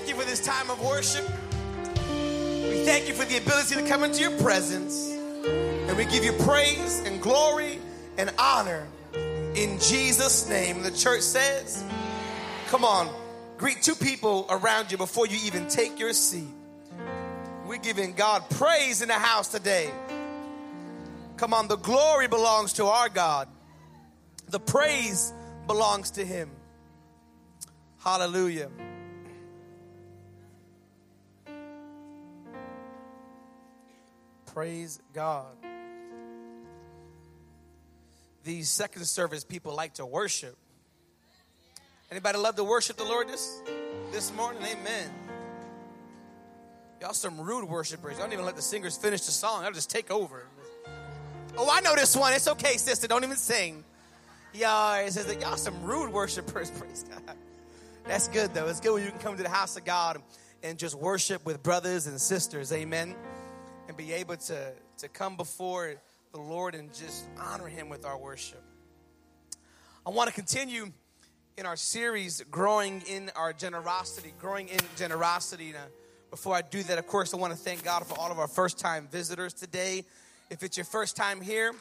thank you for this time of worship. We thank you for the ability to come into your presence. And we give you praise and glory and honor in Jesus' name. The church says, Come on, greet two people around you before you even take your seat. We're giving God praise in the house today. Come on, the glory belongs to our God, the praise belongs to Him. Hallelujah. Praise God. These second service people like to worship. Anybody love to worship the Lord this this morning? Amen. Y'all some rude worshipers. Don't even let the singers finish the song. I'll just take over. Oh, I know this one. It's okay, sister. Don't even sing. Y'all, it says that y'all some rude worshipers. Praise God. That's good though. It's good when you can come to the house of God and just worship with brothers and sisters. Amen. And be able to, to come before the Lord and just honor Him with our worship. I want to continue in our series, Growing in Our Generosity, Growing in Generosity. Now, uh, before I do that, of course, I want to thank God for all of our first time visitors today. If it's your first time here,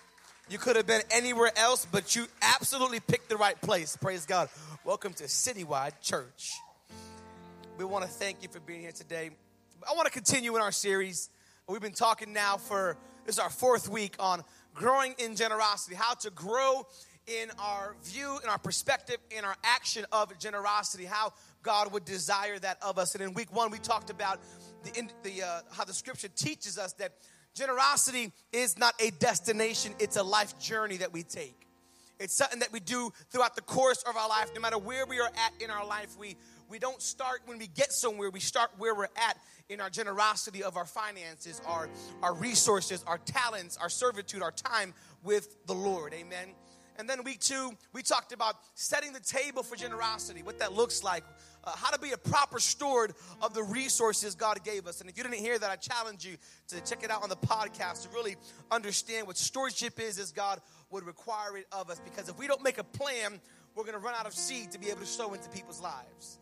you could have been anywhere else, but you absolutely picked the right place. Praise God. Welcome to Citywide Church. We want to thank you for being here today. I want to continue in our series. We've been talking now for this is our fourth week on growing in generosity, how to grow in our view, in our perspective, in our action of generosity, how God would desire that of us. And in week one, we talked about the, the uh, how the scripture teaches us that generosity is not a destination; it's a life journey that we take. It's something that we do throughout the course of our life, no matter where we are at in our life. We we don't start when we get somewhere. We start where we're at in our generosity of our finances, our, our resources, our talents, our servitude, our time with the Lord. Amen. And then week two, we talked about setting the table for generosity, what that looks like, uh, how to be a proper steward of the resources God gave us. And if you didn't hear that, I challenge you to check it out on the podcast to really understand what stewardship is as God would require it of us. Because if we don't make a plan, we're going to run out of seed to be able to sow into people's lives.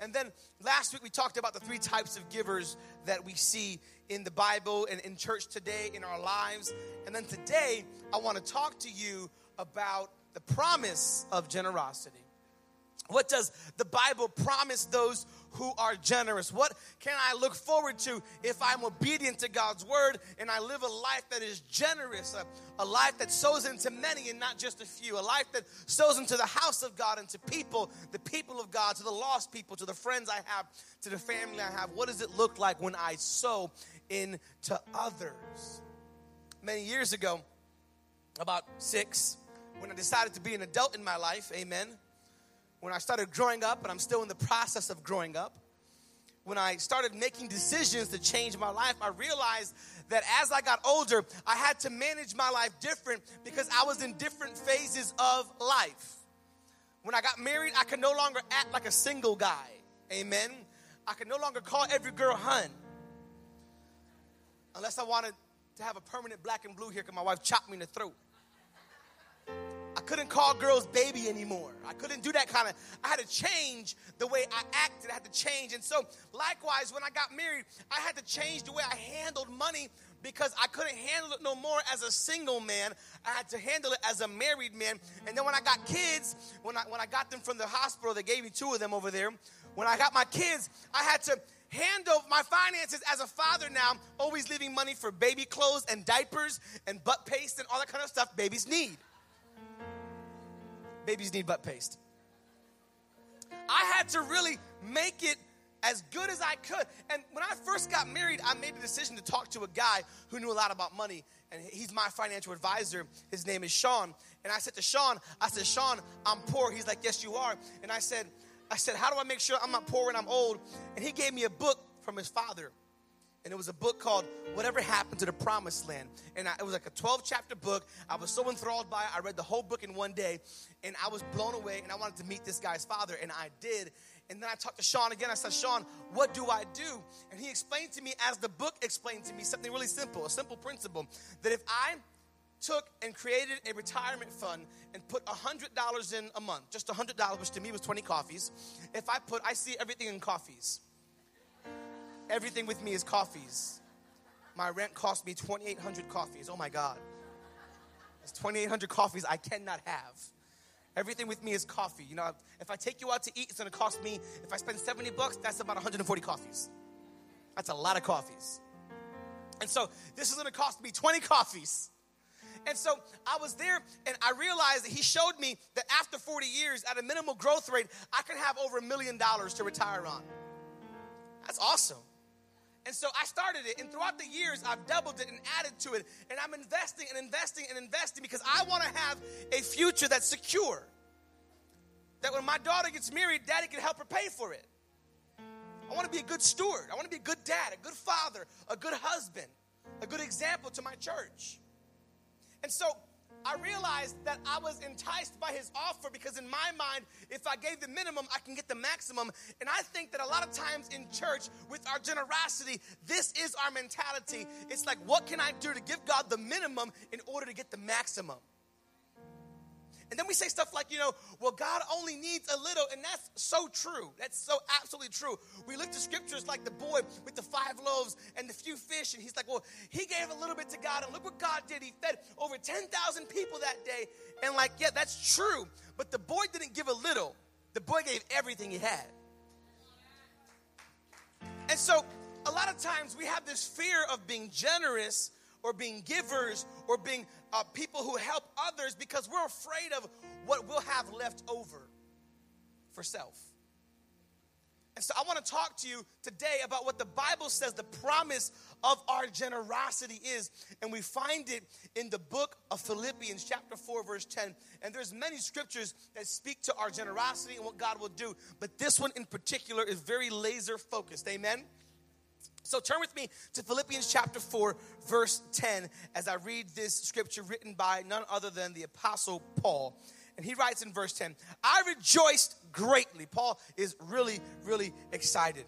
And then last week we talked about the three types of givers that we see in the Bible and in church today in our lives. And then today I want to talk to you about the promise of generosity. What does the Bible promise those who are generous? What can I look forward to if I'm obedient to God's word and I live a life that is generous, a, a, life that sows into many and not just a few, a life that sows into the house of God and to people, the people of God, to the lost people, to the friends I have, to the family I have? What does it look like when I sow into others? Many years ago, about six, when I decided to be an adult in my life, amen when I started growing up, and I'm still in the process of growing up, when I started making decisions to change my life, I realized that as I got older, I had to manage my life different because I was in different phases of life. When I got married, I could no longer act like a single guy. Amen. I could no longer call every girl hun. Unless I wanted to have a permanent black and blue here because my wife chopped me in the throat. I couldn't call girls baby anymore. I couldn't do that kind of, I had to change the way I acted. I had to change. And so, likewise, when I got married, I had to change the way I handled money because I couldn't handle it no more as a single man. I had to handle it as a married man. And then when I got kids, when I, when I got them from the hospital, they gave me two of them over there. When I got my kids, I had to handle my finances as a father now, always leaving money for baby clothes and diapers and butt paste and all that kind of stuff babies need. Babies need butt paste. I had to really make it as good as I could. And when I first got married, I made the decision to talk to a guy who knew a lot about money. And he's my financial advisor. His name is Sean. And I said to Sean, I said, Sean, I'm poor. He's like, Yes, you are. And I said, I said, How do I make sure I'm not poor when I'm old? And he gave me a book from his father and it was a book called Whatever Happened to the Promised Land. And I, it was like a 12 chapter book. I was so enthralled by it. I read the whole book in one day, and I was blown away, and I wanted to meet this guy's father, and I did. And then I talked to Sean again. I said, Sean, what do I do? And he explained to me, as the book explained to me, something really simple, a simple principle that if I took and created a retirement fund and put $100 in a month, just $100, which to me was 20 coffees, if I put, I see everything in coffees Everything with me is coffees. My rent cost me 2,800 coffees. Oh my God. It's 2,800 coffees I cannot have. Everything with me is coffee. You know, if I take you out to eat, it's gonna cost me, if I spend 70 bucks, that's about 140 coffees. That's a lot of coffees. And so this is gonna cost me 20 coffees. And so I was there and I realized that he showed me that after 40 years, at a minimal growth rate, I could have over a million dollars to retire on. That's awesome. And so I started it, and throughout the years, I've doubled it and added to it. And I'm investing and investing and investing because I want to have a future that's secure. That when my daughter gets married, daddy can help her pay for it. I want to be a good steward. I want to be a good dad, a good father, a good husband, a good example to my church. And so I realized that I was enticed by his offer because, in my mind, if I gave the minimum, I can get the maximum. And I think that a lot of times in church, with our generosity, this is our mentality. It's like, what can I do to give God the minimum in order to get the maximum? And then we say stuff like, you know, well, God only needs a little, and that's so true. That's so absolutely true. We look to scriptures like the boy with the five loaves and the few fish, and he's like, well, he gave a little bit to God, and look what God did. He fed over 10,000 people that day. And like, yeah, that's true. But the boy didn't give a little, the boy gave everything he had. And so, a lot of times we have this fear of being generous or being givers or being uh, people who help others because we're afraid of what we'll have left over for self. And so I want to talk to you today about what the Bible says the promise of our generosity is. And we find it in the book of Philippians chapter 4 verse 10. And there's many scriptures that speak to our generosity and what God will do, but this one in particular is very laser focused. Amen. So turn with me to Philippians chapter 4, verse 10, as I read this scripture written by none other than the Apostle Paul. And he writes in verse 10 I rejoiced greatly. Paul is really, really excited.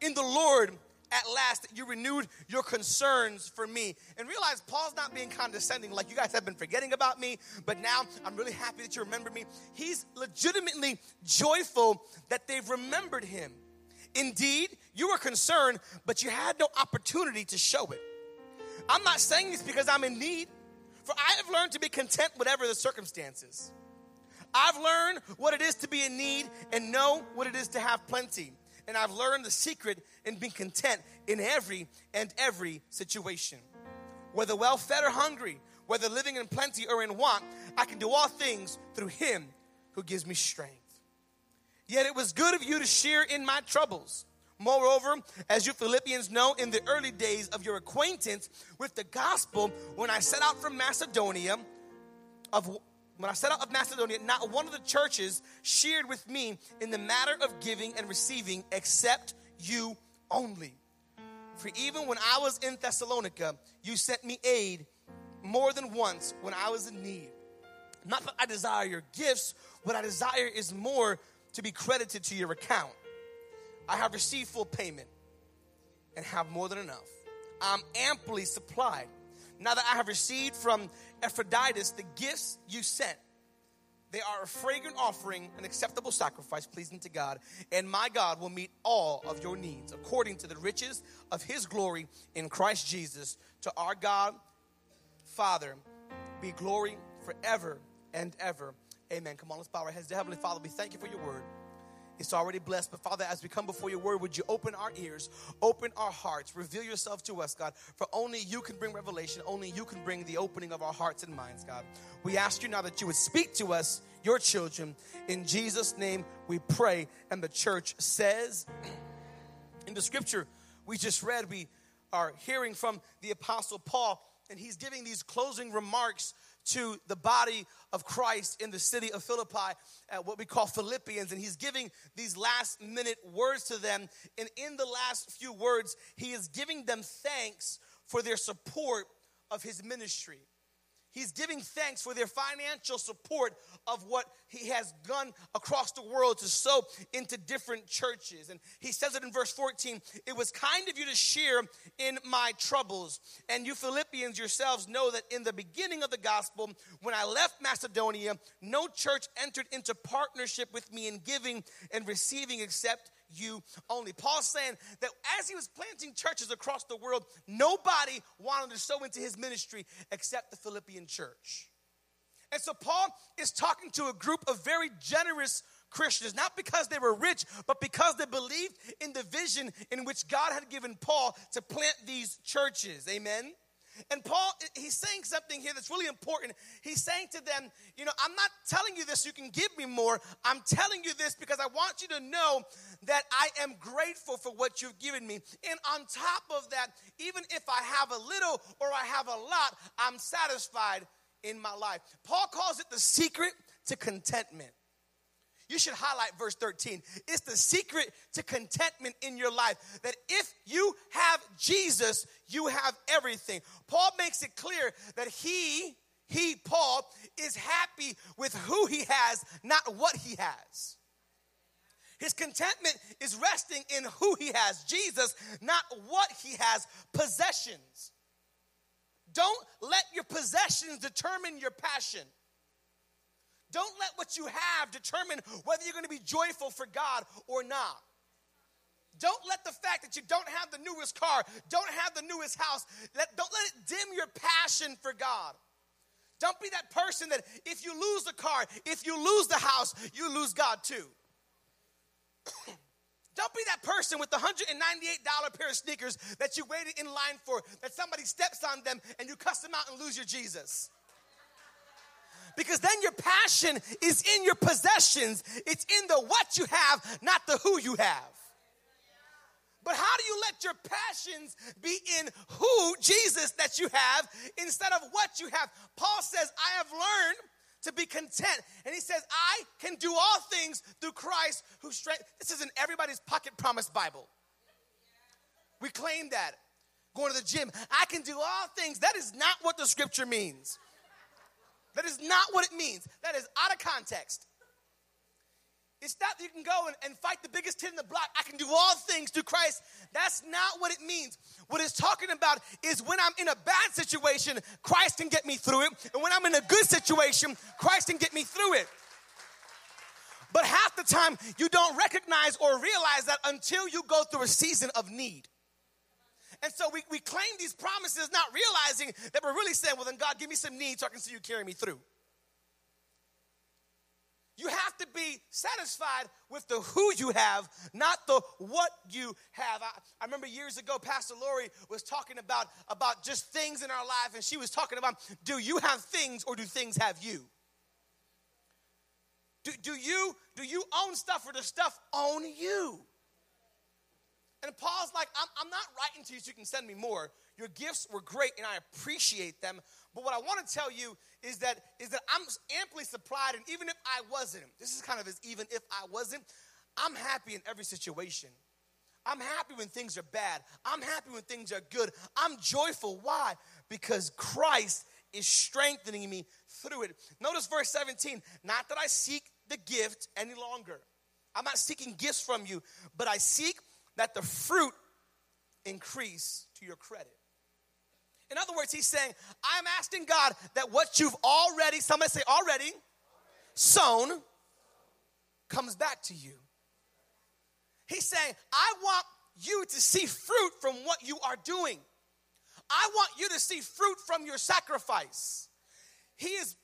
In the Lord, at last, you renewed your concerns for me. And realize Paul's not being condescending, like you guys have been forgetting about me, but now I'm really happy that you remember me. He's legitimately joyful that they've remembered him. Indeed, you were concerned, but you had no opportunity to show it. I'm not saying this because I'm in need, for I have learned to be content whatever the circumstances. I've learned what it is to be in need and know what it is to have plenty. And I've learned the secret in being content in every and every situation. Whether well fed or hungry, whether living in plenty or in want, I can do all things through Him who gives me strength. Yet it was good of you to share in my troubles. Moreover, as you Philippians know, in the early days of your acquaintance with the gospel, when I set out from Macedonia, of when I set out of Macedonia, not one of the churches shared with me in the matter of giving and receiving, except you only. For even when I was in Thessalonica, you sent me aid more than once when I was in need. Not that I desire your gifts, what I desire is more to be credited to your account. I have received full payment and have more than enough. I'm amply supplied. Now that I have received from Epaphroditus the gifts you sent, they are a fragrant offering, an acceptable sacrifice pleasing to God, and my God will meet all of your needs according to the riches of his glory in Christ Jesus. To our God, Father, be glory forever and ever. Amen. Come on, let's bow our heads. Heavenly Father, we thank you for your word. It's already blessed. But Father, as we come before your word, would you open our ears, open our hearts, reveal yourself to us, God? For only you can bring revelation, only you can bring the opening of our hearts and minds, God. We ask you now that you would speak to us, your children. In Jesus' name we pray. And the church says, in the scripture we just read, we are hearing from the Apostle Paul, and he's giving these closing remarks to the body of Christ in the city of Philippi, at what we call Philippians, and he's giving these last minute words to them. And in the last few words, he is giving them thanks for their support of his ministry. He's giving thanks for their financial support of what he has done across the world to sow into different churches. And he says it in verse 14 It was kind of you to share in my troubles. And you Philippians yourselves know that in the beginning of the gospel, when I left Macedonia, no church entered into partnership with me in giving and receiving except you only. Paul's saying that as he was planting churches across the world, nobody wanted to sow into his ministry except the Philippian church. And so Paul is talking to a group of very generous Christians, not because they were rich, but because they believed in the vision in which God had given Paul to plant these churches. Amen. And Paul, he's saying something here that's really important. He's saying to them, you know, I'm not telling you this you can give me more. I'm telling you this because I want you to know that I am grateful for what you've given me. And on top of that, even if I have a little or I have a lot, I'm satisfied in my life. Paul calls it the secret to contentment. You should highlight verse 13. It's the secret to contentment in your life that if you have Jesus, you have everything. Paul makes it clear that he, he, Paul, is happy with who he has, not what he has. His contentment is resting in who he has, Jesus, not what he has, possessions. Don't let your possessions determine your passion. Don't let what you have determine whether you're going to be joyful for God or not. Don't let the fact that you don't have the newest car, don't have the newest house, let, don't let it dim your passion for God. Don't be that person that if you lose the car, if you lose the house, you lose God too. Don't be that person with the $198 pair of sneakers that you waited in line for, that somebody steps on them and you cuss them out and lose your Jesus because then your passion is in your possessions. It's in the what you have, not the who you have. But how do you let your passions be in who, Jesus, that you have instead of what you have? Paul says, I have learned to be content. And he says, I can do all things through Christ who strength. This isn't everybody's pocket promise Bible. We claim that. Going to the gym, I can do all things. That is not what the scripture means. That is not what it means. That is out of context. It's not that you can go and, and fight the biggest kid in the block. I can do all things through Christ. That's not what it means. What it's talking about is when I'm in a bad situation, Christ can get me through it. And when I'm in a good situation, Christ can get me through it. But half the time, you don't recognize or realize that until you go through a season of need. And so we, we claim these promises, not realizing that we're really saying, well, then God, give me some needs so I can see you carry me through. You have to be satisfied with the who you have, not the what you have. I, I, remember years ago, Pastor Lori was talking about, about just things in our life, and she was talking about do you have things or do things have you? Do, do you do you own stuff or does stuff own you? And Paul's like, I'm, I'm not writing to you so you can send me more. Your gifts were great and I appreciate them. But what I want to tell you is that is that I'm amply supplied, and even if I wasn't, this is kind of as even if I wasn't, I'm happy in every situation. I'm happy when things are bad. I'm happy when things are good. I'm joyful. Why? Because Christ is strengthening me through it. Notice verse 17. Not that I seek the gift any longer. I'm not seeking gifts from you, but I seek that the fruit increase to your credit. In other words, he's saying, I'm asking God that what you've already, somebody say already, sown, comes back to you. He's saying, I want you to see fruit from what you are doing. I want you to see fruit from your sacrifice. He is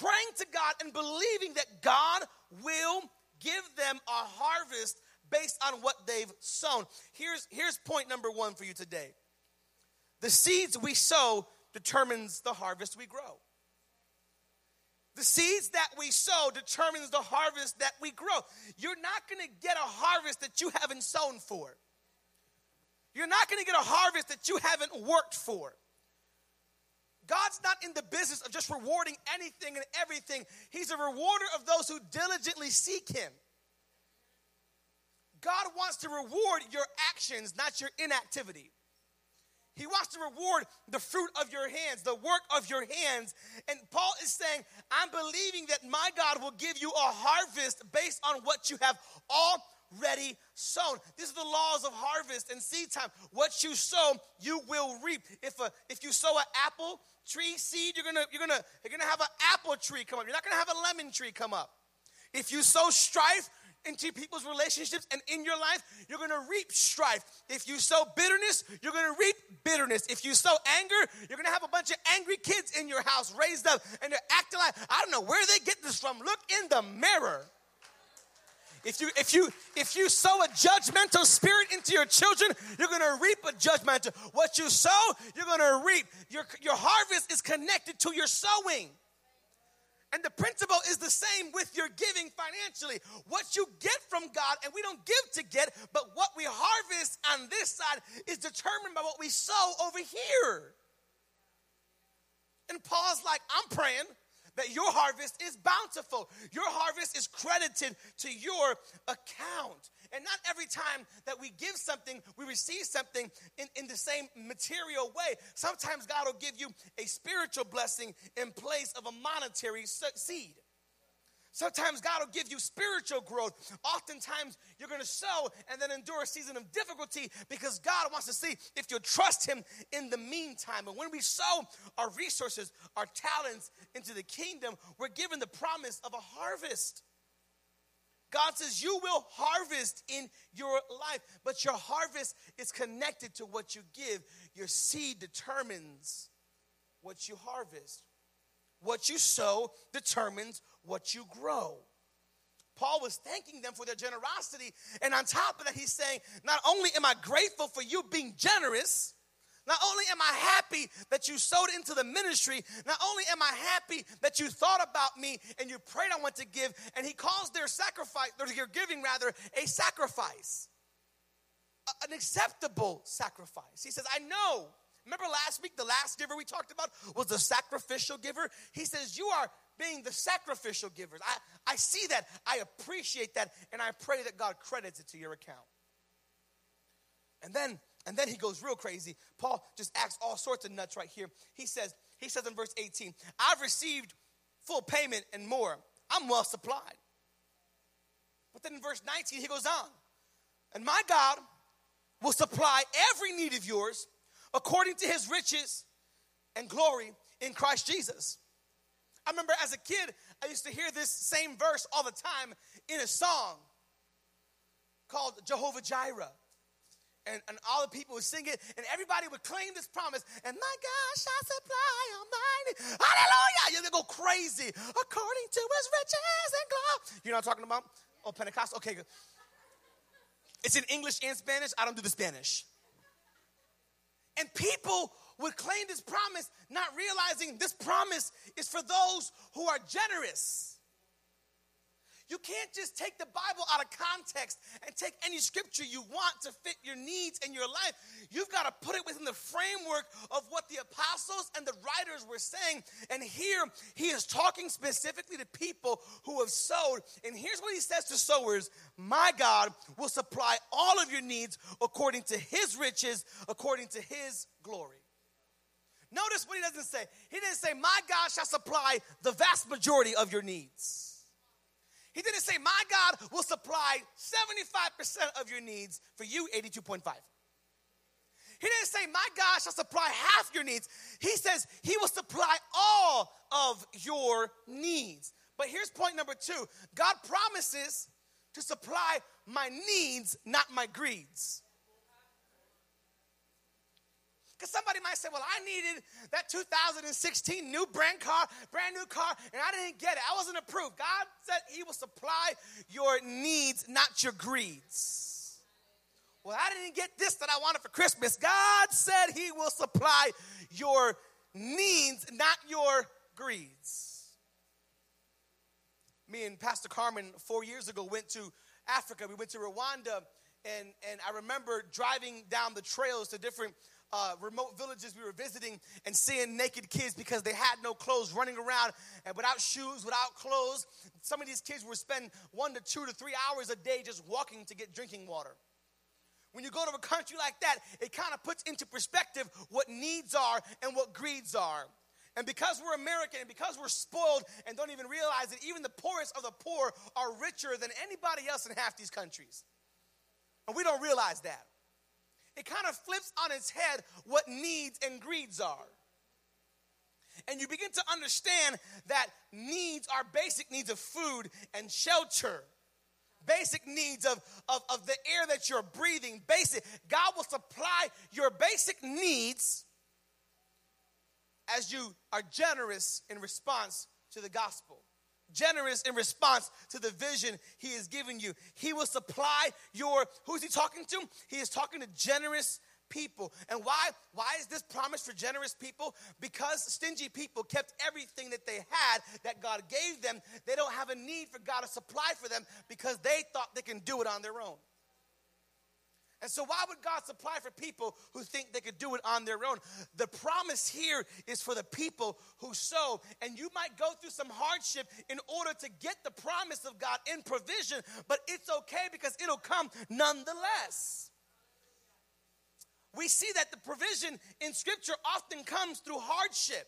praying to God and believing that God will give them a harvest based on what they've sown. Here's, here's point number one for you today the seeds we sow determines the harvest we grow. The seeds that we sow determines the harvest that we grow. You're not going to get a harvest that you haven't sown for. You're not going to get a harvest that you haven't worked for. God's not in the business of just rewarding anything and everything. He's a rewarder of those who diligently seek Him. God wants to reward your actions, not your inactivity. He wants to reward the fruit of your hands, the work of your hands. And Paul is saying, I'm believing that my God will give you a harvest based on what you have already sown. These are the laws of harvest and seed time. What you sow, you will reap. If a if you sow an apple tree seed, you're gonna you're gonna you're gonna have an apple tree come up. You're not gonna have a lemon tree come up. If you sow strife, into people's relationships and in your life, you're gonna reap strife. If you sow bitterness, you're gonna reap bitterness. If you sow anger, you're gonna have a bunch of angry kids in your house raised up and they're acting like, I don't know where they get this from. Look in the mirror. If you if you if you sow a judgmental spirit into your children, you're gonna reap a judgmental. What you sow, you're gonna reap. Your your harvest is connected to your sowing. And the principle is the same with your giving financially. What you get from God, and we don't give to get, but what we harvest on this side is determined by what we sow over here. And Paul's like, I'm praying that your harvest is bountiful. Your harvest is credited to your account. And not every time that we give something, we receive something in, in the same material way. Sometimes God will give you a spiritual blessing in place of a monetary seed. Sometimes God will give you spiritual growth. Oftentimes, you're going to sow and then endure a season of difficulty because God wants to see if you'll trust Him in the meantime. And when we sow our resources, our talents into the kingdom, we're given the promise of a harvest. God says you will harvest in your life, but your harvest is connected to what you give. Your seed determines what you harvest. What you sow determines what you grow. Paul was thanking them for their generosity, and on top of that, he's saying, Not only am I grateful for you being generous, not only am I happy that you sowed into the ministry, not only am I happy that you thought about me and you prayed I want to give, and he calls their sacrifice, their giving rather, a sacrifice, an acceptable sacrifice. He says, I know. Remember last week, the last giver we talked about was the sacrificial giver? He says, You are being the sacrificial givers. I, I see that. I appreciate that. And I pray that God credits it to your account. And then and then he goes real crazy. Paul just acts all sorts of nuts right here. He says, he says in verse 18, I've received full payment and more. I'm well supplied. But then in verse 19, he goes on, and my God will supply every need of yours according to his riches and glory in Christ Jesus. I remember as a kid, I used to hear this same verse all the time in a song called Jehovah Jireh and, and all the people would sing it, and everybody would claim this promise. And my God shall supply all my Hallelujah! You're gonna go crazy according to His riches and glory. You know what I'm talking about? Oh, Pentecost. Okay, good. It's in English and Spanish. I don't do the Spanish. And people would claim this promise, not realizing this promise is for those who are generous. You can't just take the Bible out of context and take any scripture you want to fit your needs in your life. You've got to put it within the framework of what the apostles and the writers were saying. And here he is talking specifically to people who have sowed. And here's what he says to sowers My God will supply all of your needs according to his riches, according to his glory. Notice what he doesn't say. He didn't say, My God shall supply the vast majority of your needs. He didn't say, My God will supply 75% of your needs for you, 82.5. He didn't say, My God shall supply half your needs. He says, He will supply all of your needs. But here's point number two God promises to supply my needs, not my greeds. Because somebody might say, well, I needed that 2016 new brand car, brand new car, and I didn't get it. I wasn't approved. God said He will supply your needs, not your greeds. Well, I didn't get this that I wanted for Christmas. God said He will supply your needs, not your greeds. Me and Pastor Carmen four years ago went to Africa. We went to Rwanda, and, and I remember driving down the trails to different uh, remote villages we were visiting and seeing naked kids because they had no clothes running around and without shoes, without clothes. Some of these kids would spend one to two to three hours a day just walking to get drinking water. When you go to a country like that, it kind of puts into perspective what needs are and what greeds are. And because we're American and because we're spoiled and don't even realize that even the poorest of the poor are richer than anybody else in half these countries. And we don't realize that it kind of flips on its head what needs and greeds are. And you begin to understand that needs are basic needs of food and shelter. basic needs of, of, of the air that you're breathing, basic. God will supply your basic needs as you are generous in response to the gospel. Generous in response to the vision he has given you. He will supply your, who's he talking to? He is talking to generous people. And why? Why is this promise for generous people? Because stingy people kept everything that they had that God gave them. They don't have a need for God to supply for them because they thought they can do it on their own. And so, why would God supply for people who think they could do it on their own? The promise here is for the people who sow. And you might go through some hardship in order to get the promise of God in provision, but it's okay because it'll come nonetheless. We see that the provision in Scripture often comes through hardship.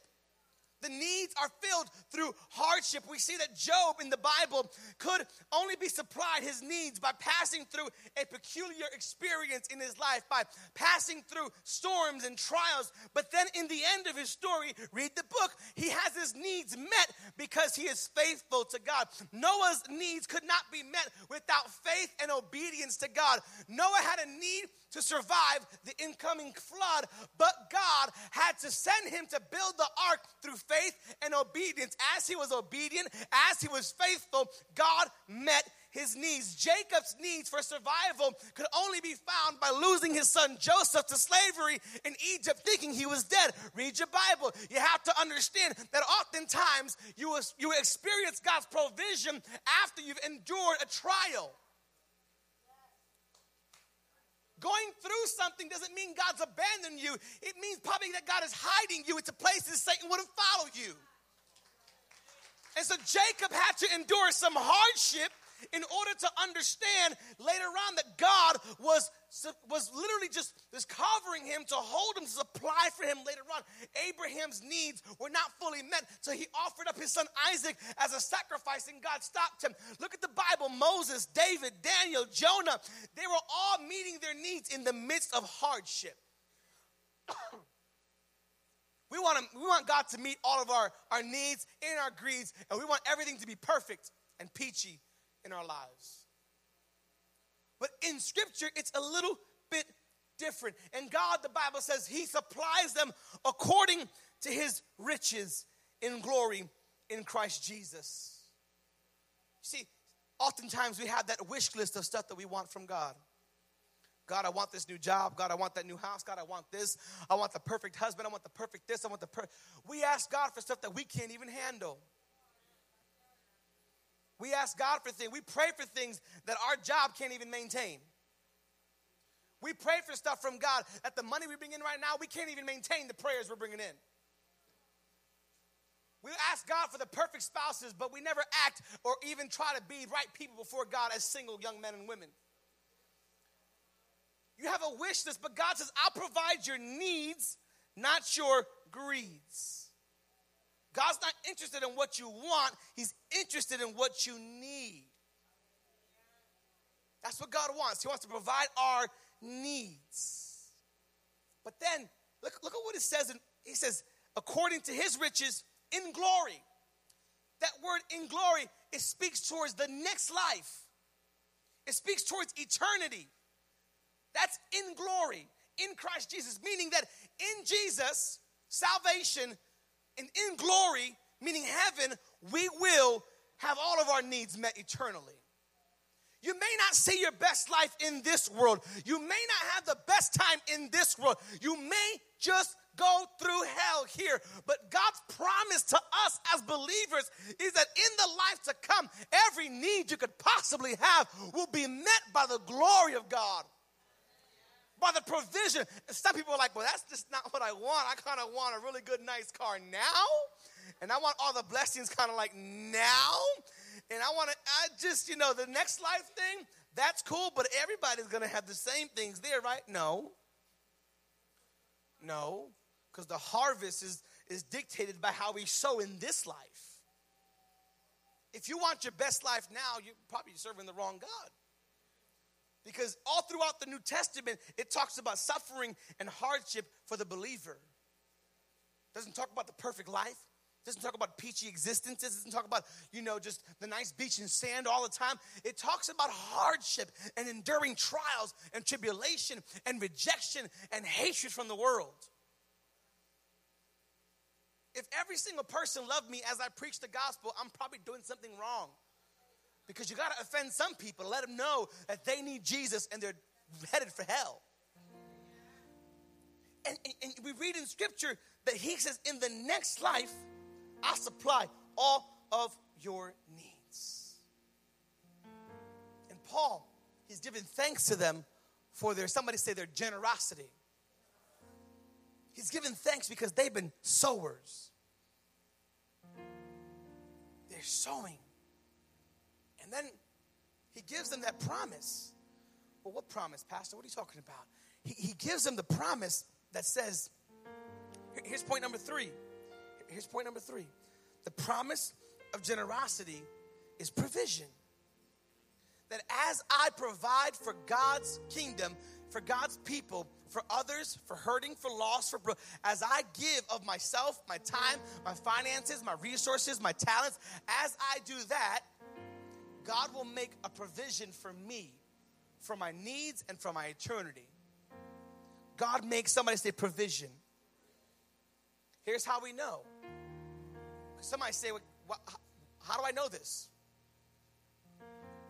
The needs are filled through hardship. We see that Job in the Bible could only be supplied his needs by passing through a peculiar experience in his life, by passing through storms and trials. But then in the end of his story, read the book, he has his needs met because he is faithful to God. Noah's needs could not be met without faith and obedience to God. Noah had a need to survive the incoming flood, but God had to send him to build the ark through faith and obedience. As he was obedient, as he was faithful, God met his needs. Jacob's needs for survival could only be found by losing his son Joseph to slavery in Egypt, thinking he was dead. Read your Bible. You have to understand that oftentimes you, you experience God's provision after you've endured a trial. Going through something doesn't mean God's abandoned you. It means probably that God is hiding you It's a place that Satan wouldn't follow you. And so Jacob had to endure some hardship in order to understand later on that God was, was literally just, just covering him to hold him, to supply for him later on. Abraham's needs were not fully met, so he offered up his son Isaac as a sacrifice, and God stopped him. Look at the Bible Moses, David, Daniel, Jonah. They were all meeting their needs in the midst of hardship. We want, to, we want God to meet all of our, our needs and our greeds, and we want everything to be perfect and peachy in our lives. But in Scripture, it's a little bit different. And God, the Bible says, He supplies them according to His riches in glory in Christ Jesus. See, oftentimes we have that wish list of stuff that we want from God. God, I want this new job. God, I want that new house. God, I want this. I want the perfect husband. I want the perfect this. I want the per. We ask God for stuff that we can't even handle. We ask God for things. We pray for things that our job can't even maintain. We pray for stuff from God that the money we bring in right now, we can't even maintain the prayers we're bringing in. We ask God for the perfect spouses, but we never act or even try to be right people before God as single young men and women. You have a wish list, but God says, I'll provide your needs, not your greeds. God's not interested in what you want, He's interested in what you need. That's what God wants. He wants to provide our needs. But then, look, look at what it says. In, he says, according to his riches in glory. That word in glory, it speaks towards the next life, it speaks towards eternity. That's in glory, in Christ Jesus, meaning that in Jesus, salvation and in glory, meaning heaven, we will have all of our needs met eternally. You may not see your best life in this world. You may not have the best time in this world. You may just go through hell here. But God's promise to us as believers is that in the life to come, every need you could possibly have will be met by the glory of God by the provision. Some people are like, well, that's just not what I want. I kind of want a really good, nice car now. And I want all the blessings kind of like now. And I want to, I just, you know, the next life thing, that's cool, but everybody's going to have the same things there, right? No. No. Because the harvest is, is dictated by how we sow in this life. If you want your best life now, you're probably serving the wrong God. Because all throughout the New Testament, it talks about suffering and hardship for the believer. It doesn't talk about the perfect life. It doesn't talk about peachy existences. It doesn't talk about, you know, just the nice beach and sand all the time. It talks about hardship and enduring trials and tribulation and rejection and hatred from the world. If every single person loved me as I preach the gospel, I'm probably doing something wrong. Because you got to offend some people, let them know that they need Jesus and they're headed for hell. And, and, and we read in scripture that he says, in the next life, I'll supply all of your needs. And Paul, he's giving thanks to them for their, somebody say their generosity. He's giving thanks because they've been sowers. They're sowing. Then he gives them that promise. Well, what promise, Pastor? What are you talking about? He, he gives them the promise that says, here's point number three. Here's point number three the promise of generosity is provision. That as I provide for God's kingdom, for God's people, for others, for hurting, for loss, for bro- as I give of myself, my time, my finances, my resources, my talents, as I do that, God will make a provision for me, for my needs and for my eternity. God makes somebody say provision. Here's how we know. Somebody say, well, how do I know this?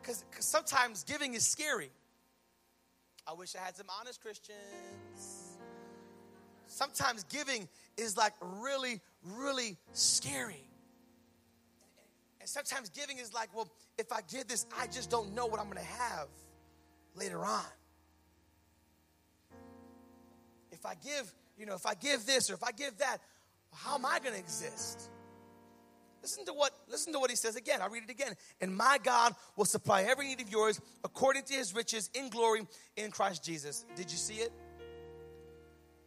Because sometimes giving is scary. I wish I had some honest Christians. Sometimes giving is like really, really scary. And sometimes giving is like, well, if I give this, I just don't know what I'm going to have later on. If I give, you know, if I give this or if I give that, how am I going to exist? Listen to what listen to what he says again. I'll read it again. And my God will supply every need of yours according to his riches in glory in Christ Jesus. Did you see it?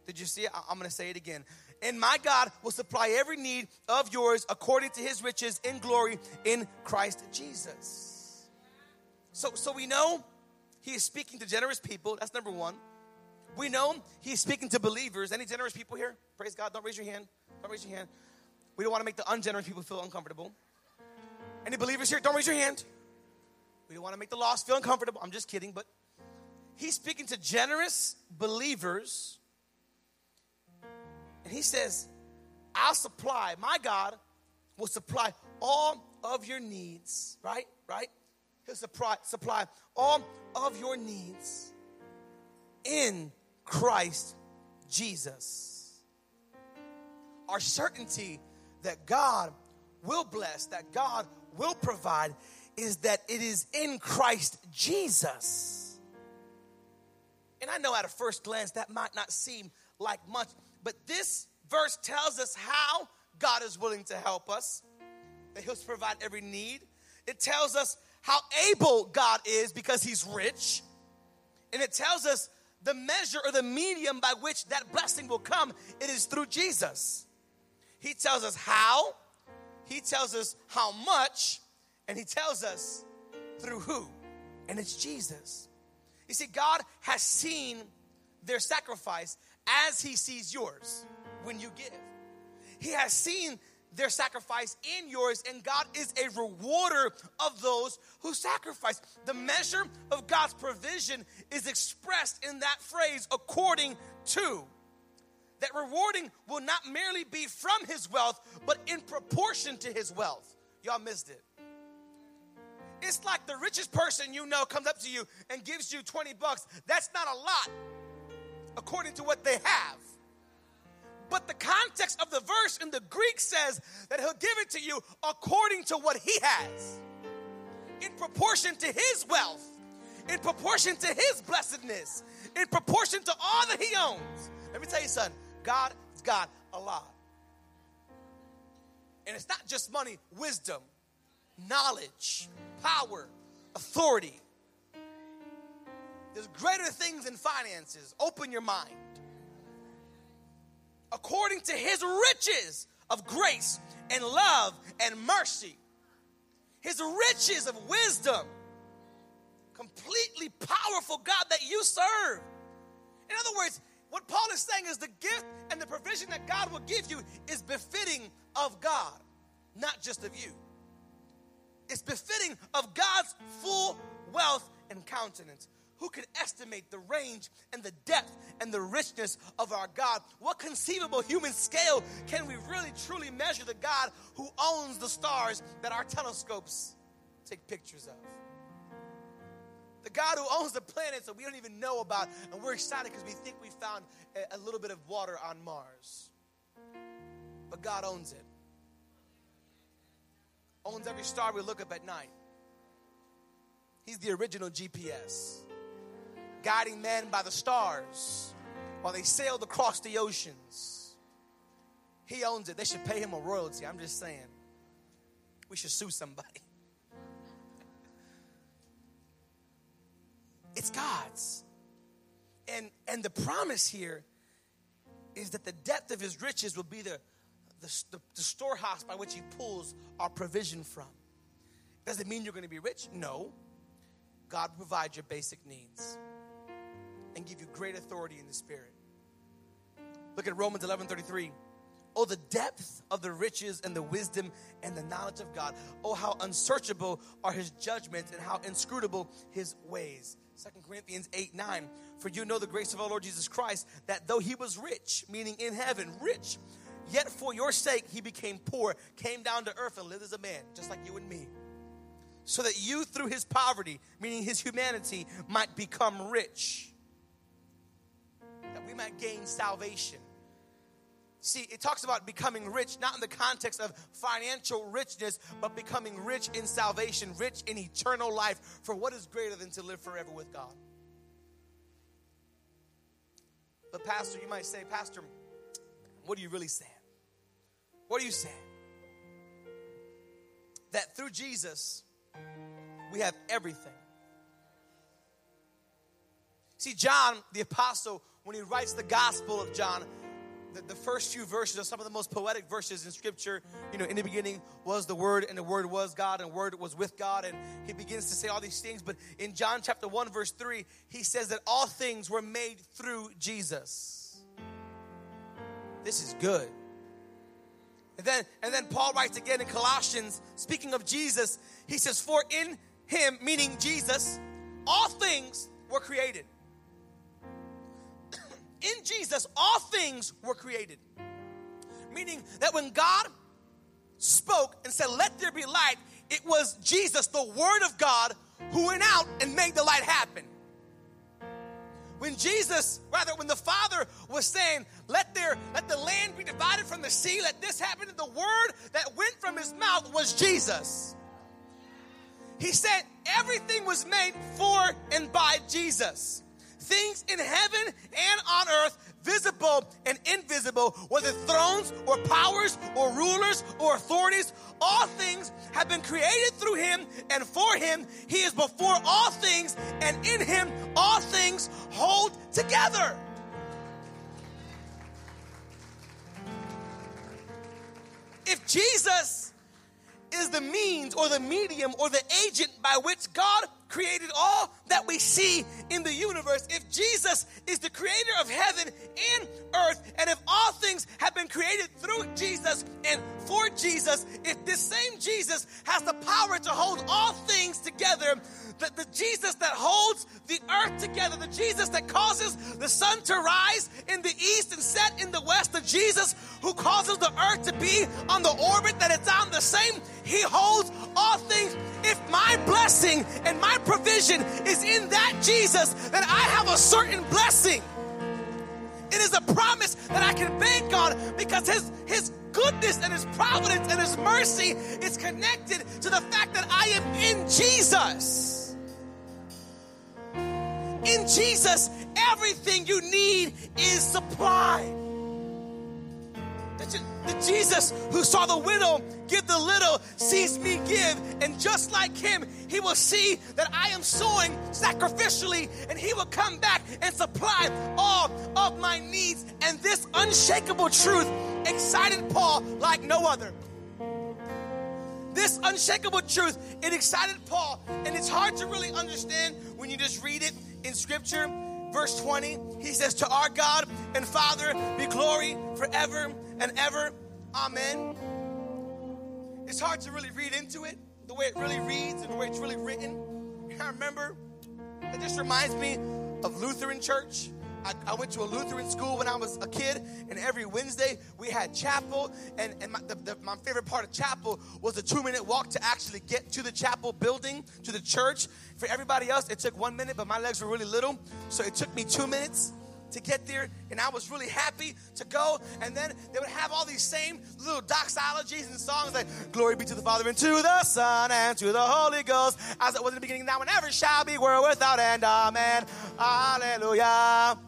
Did you see it? I'm going to say it again. And my God will supply every need of yours according to his riches in glory in Christ Jesus. So so we know he is speaking to generous people. That's number 1. We know he's speaking to believers. Any generous people here? Praise God. Don't raise your hand. Don't raise your hand. We don't want to make the ungenerous people feel uncomfortable. Any believers here? Don't raise your hand. We don't want to make the lost feel uncomfortable. I'm just kidding, but he's speaking to generous believers. And he says, I'll supply, my God will supply all of your needs, right? Right? He'll supply, supply all of your needs in Christ Jesus. Our certainty that God will bless, that God will provide, is that it is in Christ Jesus. And I know at a first glance that might not seem like much, but this verse tells us how God is willing to help us, that He'll provide every need. It tells us how able God is because He's rich. And it tells us the measure or the medium by which that blessing will come. It is through Jesus. He tells us how, He tells us how much, and He tells us through who. And it's Jesus. You see, God has seen their sacrifice as He sees yours when you give. He has seen their sacrifice in yours, and God is a rewarder of those who sacrifice. The measure of God's provision is expressed in that phrase according to that rewarding will not merely be from his wealth, but in proportion to his wealth. Y'all missed it. It's like the richest person you know comes up to you and gives you 20 bucks. That's not a lot according to what they have. But the context of the verse in the Greek says that he'll give it to you according to what he has, in proportion to his wealth, in proportion to his blessedness, in proportion to all that he owns. Let me tell you something God has got a lot. And it's not just money, wisdom, knowledge, power, authority. There's greater things in finances. Open your mind. According to his riches of grace and love and mercy, his riches of wisdom, completely powerful God that you serve. In other words, what Paul is saying is the gift and the provision that God will give you is befitting of God, not just of you. It's befitting of God's full wealth and countenance. Who can estimate the range and the depth and the richness of our God? What conceivable human scale can we really truly measure the God who owns the stars that our telescopes take pictures of? The God who owns the planets that we don't even know about, and we're excited because we think we found a, little bit of water on Mars. But God owns it. Owns every star we look up at night. He's the original GPS guiding men by the stars while they sailed across the oceans. He owns it. They should pay him a royalty. I'm just saying. We should sue somebody. It's God's. And and the promise here is that the depth of his riches will be the, the, the, the storehouse by which he pulls our provision from. Does it mean you're going to be rich? No. God provides your basic needs and give you great authority in the spirit. Look at Romans 11 33. Oh, the depth of the riches and the wisdom and the knowledge of God. Oh, how unsearchable are his judgments and how inscrutable his ways. Second Corinthians 8 9. For you know the grace of our Lord Jesus Christ, that though he was rich, meaning in heaven, rich, yet for your sake he became poor, came down to earth and lived as a man, just like you and me. So that you, through his poverty, meaning his humanity, might become rich we might gain salvation. See, it talks about becoming rich, not in the context of financial richness, but becoming rich in salvation, rich in eternal life. For what is greater than to live forever with God? But, Pastor, you might say, Pastor, what are you really saying? What are you saying? That through Jesus, we have everything. See, John, the apostle, when he writes the Gospel of John, the, the, first few verses are some of the most poetic verses in Scripture. You know, in the beginning was the Word, and the Word was God, and the Word was with God. And he begins to say all these things. But in John chapter 1, verse 3, he says that all things were made through Jesus. This is good. And then, and then Paul writes again in Colossians, speaking of Jesus, he says, For in him, meaning Jesus, all things were created in Jesus, all things were created. Meaning that when God spoke and said, Let there be light, it was Jesus, the Word of God, who went out and made the light happen. When Jesus, rather, when the Father was saying, Let there, let the land be divided from the sea, let this happen, the word that went from his mouth was Jesus. He said everything was made for and by Jesus things in heaven and on earth, visible and invisible, whether thrones or powers or rulers or authorities, all things have been created through him and for him. He is before all things, and in him all things hold together. If Jesus is the means or the medium or the agent by which God created all that we see in the universe, if Jesus is the creator of heaven and earth, and if all things have been created through Jesus and for Jesus, if this same Jesus has the power to hold all things together, the, the Jesus that holds the earth together, the Jesus that causes the sun to rise in the east and set in the west, the Jesus who causes the earth to be on the orbit that it's on the same, he holds all things. If my blessing and my provision is in that Jesus, then I have a certain blessing. It is a promise that I can bank on because his, his goodness and his providence and his mercy is connected to the fact that I am in Jesus. In Jesus, everything you need is supplied. The Jesus who saw the widow give the little sees me give, and just like him, he will see that I am sowing sacrificially, and he will come back and supply all of my needs. And this unshakable truth excited Paul like no other. This unshakable truth, it excited Paul, and it's hard to really understand when you just read it in scripture. verse 20, he says, To our God and Father be glory forever and ever. Amen. It's hard to really read into it, the way it really reads and the way it's really written. I remember, it just reminds me of Lutheran church. I, I, went to a Lutheran school when I was a kid, and every Wednesday we had chapel. And, and my, the, the, my favorite part of chapel was the two minute walk to actually get to the chapel building, to the church. For everybody else, it took one minute, but my legs were really little, so it took me two minutes to get there, and I was really happy to go. And then they would have all these same little doxologies and songs like "Glory be to the Father and to the Son and to the Holy Ghost," as it was in the beginning, now and ever shall be, world without end. Amen. Hallelujah.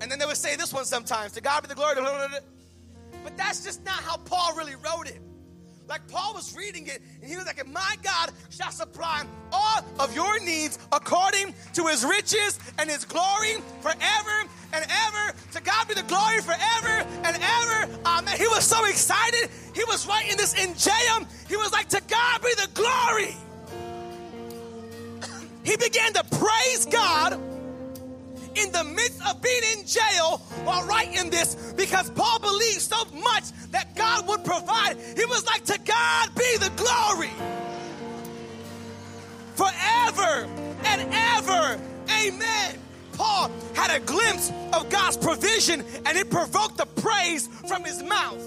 And then they would say this one sometimes: "To God be the glory." But that's just not how Paul really wrote it. Like Paul was reading it, and he was like, My God shall supply all of your needs according to his riches and his glory forever and ever. To God be the glory forever and ever. Amen. He was so excited. He was writing this in jail. He was like, To God be the glory. he began to praise God in the midst of being in jail while writing this because Paul believed so much that God would provide. He was like, To God be the glory forever and ever. Amen. Paul had a glimpse of God's provision and it provoked the praise from his mouth.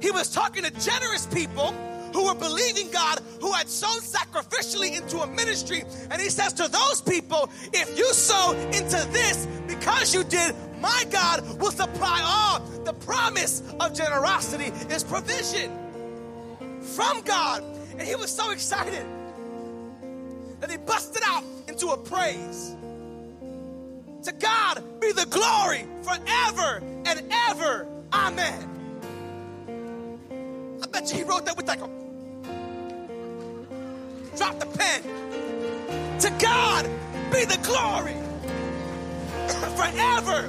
He was talking to generous people who were believing God, who had sown sacrificially into a ministry. And he says to those people, if you sow into this because you did, my God will supply all. The promise of generosity is provision from God. And he was so excited that he busted out into a praise. To God be the glory forever and ever. Amen. I bet you he wrote that with like a drop the pen. To God be the glory forever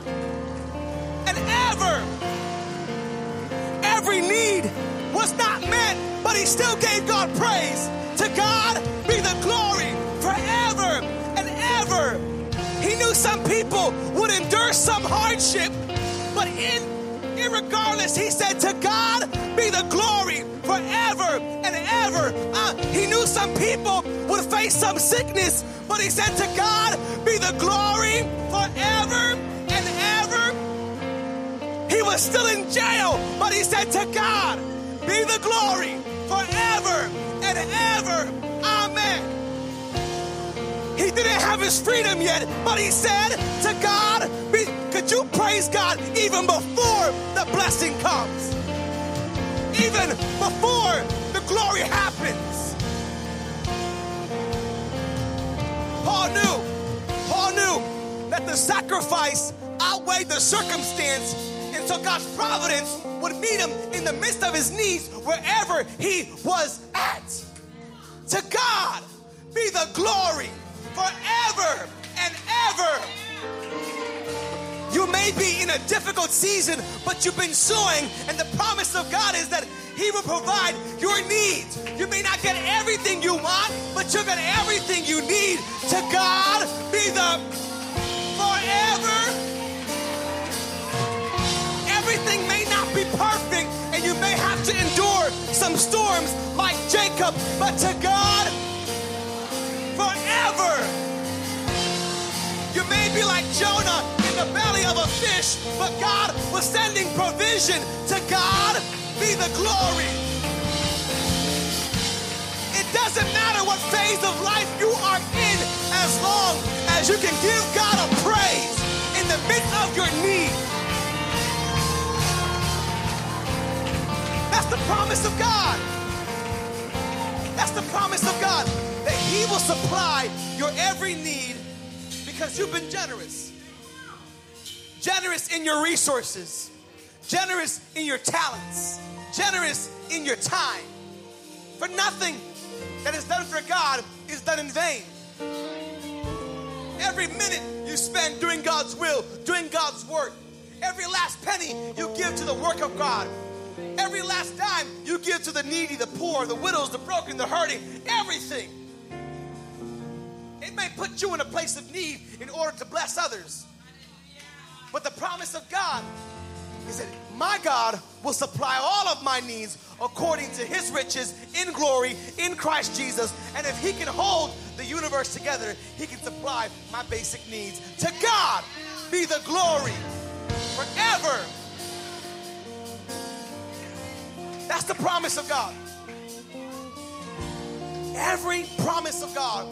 and ever. Every need was not met, but he still gave God praise. To God be the glory forever and ever. He knew some people would endure some hardship, but in regardless, he said, To God be the glory forever Uh, he knew some people would face some sickness, but he said, To God be the glory forever and ever. He was still in jail, but he said, To God be the glory forever and ever. Amen. He didn't have his freedom yet, but he said, To God. Could you praise God even before the blessing comes? Even before the glory happens. Paul knew, Paul knew that the sacrifice outweighed the circumstance, and so God's providence would meet him in the midst of his needs wherever he was at. To God be the glory forever and ever. You may be in a difficult season, but you've been sowing, and the promise of God is that He will provide your needs. You may not get everything you want, but you'll get everything you some storms like Jacob, but to God, forever. You may be like Jonah in the belly of a fish, but God was sending provision. To God be the glory. It doesn't matter what phase of life you are in, as long as you can give God a praise in the midst of your need. That's the promise of God. That's the promise of God that He will supply your every need because you've been generous. Generous in your resources, generous in your talents, generous in your time. For nothing that is done for God is done in vain. Every minute you spend doing God's will, doing God's work, every last penny you give to the work of God, every last dime you give to the needy, the poor, the widows, the broken, the hurting, everything It may put you in a place of need in order to bless others. But the promise of God is that my God will supply all of my needs according to his riches in glory in Christ Jesus. And if he can hold the universe together, he can supply my basic needs. To God be the glory forever. That's the promise of God. Every promise of God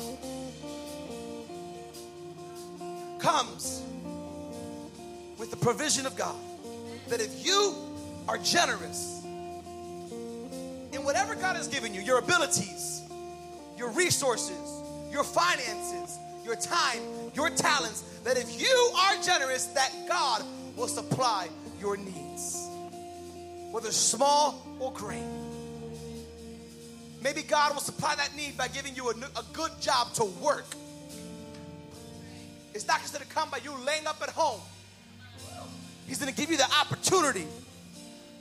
comes with the provision of God. That if you are generous in whatever God has given you, your abilities, your resources, your finances, your time, your talents, that if you are generous, that God will supply your needs, whether small or great. Maybe God will supply that need by giving you a, a good job to work. It's not just going to come by you laying up at home. He's going to give you the opportunity.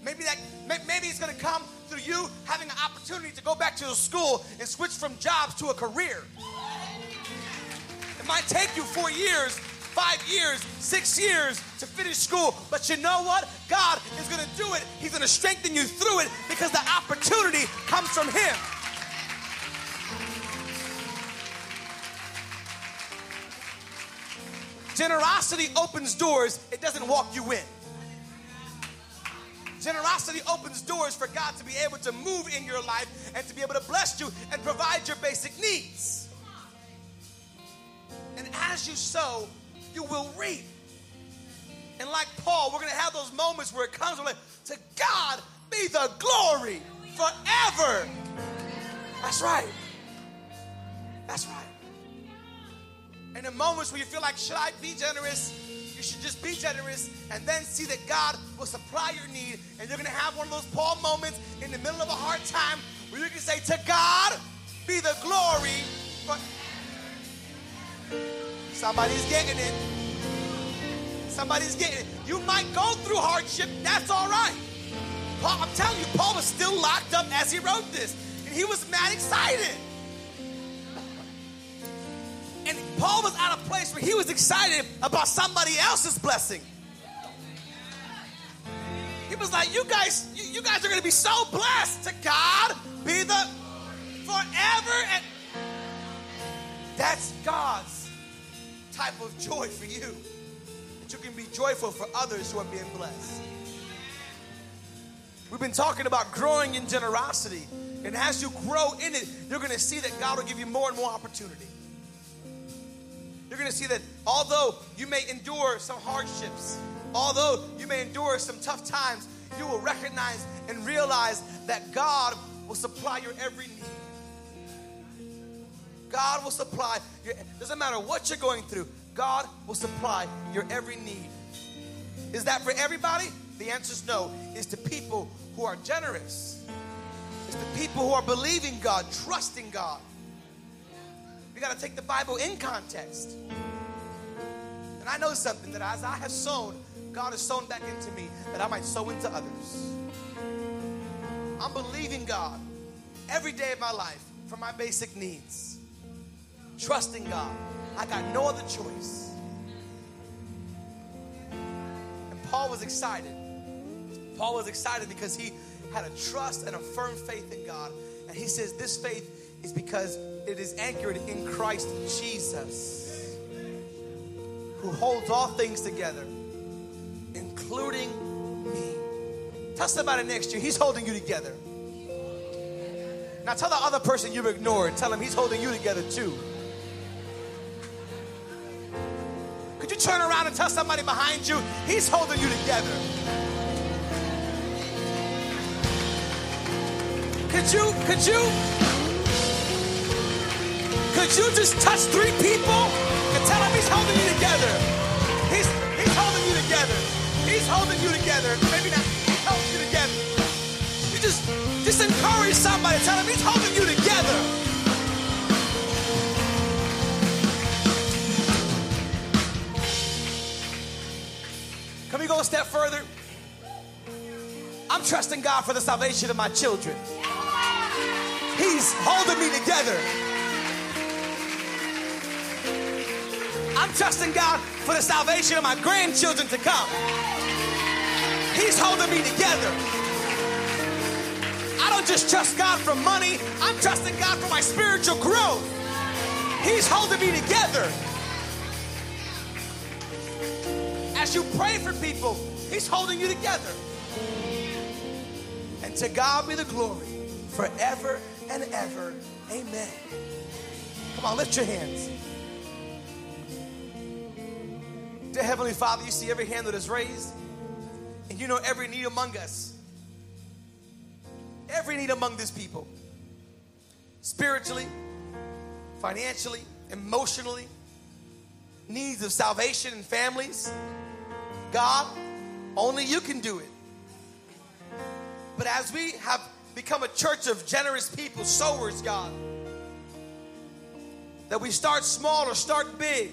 Maybe that maybe it's going to come through you having an opportunity to go back to the school and switch from jobs to a career. It might take you four years, five years, six years to finish school, but you know what? God is going to do it. He's going to strengthen you through it because the opportunity comes from Him. Generosity opens doors, it doesn't walk you in. Generosity opens doors for God to be able to move in your life and to be able to bless you and provide your basic needs. And as you sow, you will reap. And like Paul, we're going to have those moments where it comes, like, to God be the glory forever. That's right. That's right. And in moments where you feel like, should I be generous? You should just be generous and then see that God will supply your need. And you're going to have one of those Paul moments in the middle of a hard time where you can say, To God be the glory. Somebody's getting it. Somebody's getting it. You might go through hardship. That's all right. Paul, I'm telling you, Paul was still locked up as he wrote this. And he was mad excited. And Paul was at a place where he was excited about somebody else's blessing. He was like, You guys, you, you guys are going to be so blessed. To God be the forever. And that's God's type of joy for you. That you can be joyful for others who are being blessed. We've been talking about growing in generosity. And as you grow in it, you're going to see that God will give you more and more opportunity you're going to see that although you may endure some hardships, although you may endure some tough times, you will recognize and realize that God will supply your every need. God will supply your, doesn't matter what you're going through, God will supply your every need. Is that for everybody? The answer is no. It's to people who are generous. It's the people who are believing God, trusting God. We got to take the Bible in context. And I know something that as I have sown, God has sown back into me that I might sow into others. I'm believing God every day of my life for my basic needs. Trusting God. I got no other choice. And Paul was excited. Paul was excited because he had a trust and a firm faith in God. And he says, This faith is because it is anchored in Christ Jesus, who holds all things together, including me. Tell somebody next to you, He's holding you together. Now tell the other person you've ignored, tell him He's holding you together too. Turn around and tell somebody behind you, He's holding you together? Could you, could you? Could you just touch three people and tell them he's holding you together? He's, he's holding you together. He's holding you together. Maybe not. He's holding you together. You just, just encourage somebody. Tell them he's holding you together. A step further? I'm trusting God for the salvation of my children. He's holding me together. I'm trusting God for the salvation of my grandchildren to come. He's holding me together. I don't just trust God for money, I'm trusting God for my spiritual growth. He's holding me together. As you pray for people, He's holding you together. And to God be the glory forever and ever. Amen. Come on, lift your hands. Dear Heavenly Father, you see every hand that is raised, and you know every need among us. Every need among this people. Spiritually, financially, emotionally, needs of salvation and families. God, only you can do it. But as we have become a church of generous people, sowers, God, that we start small or start big,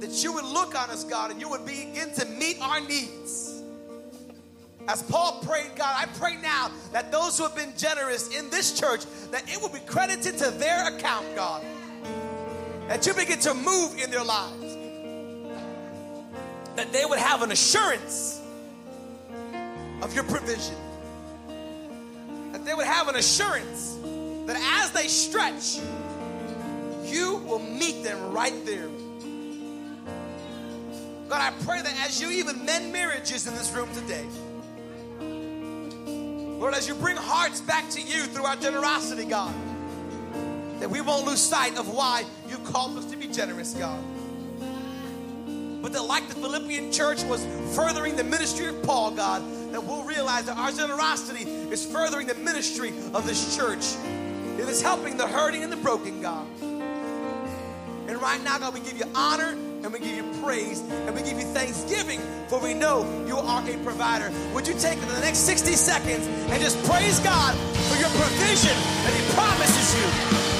that you would look on us, God, and you would begin to meet our needs. As Paul prayed, God, I pray now that those who have been generous in this church, that it will be credited to their account, God. That you begin to move in their lives. That they would have an assurance of your provision. That they would have an assurance that as they stretch, you will meet them right there. God, I pray that as you even mend marriages in this room today, Lord, as you bring hearts back to you through our generosity, God, that we won't lose sight of why you called us to be generous, God. But that, like the Philippian church was furthering the ministry of Paul, God, that we'll realize that our generosity is furthering the ministry of this church. It is helping the hurting and the broken, God. And right now, God, we give you honor and we give you praise and we give you thanksgiving for we know you are a provider. Would you take the next 60 seconds and just praise God for your provision that He promises you?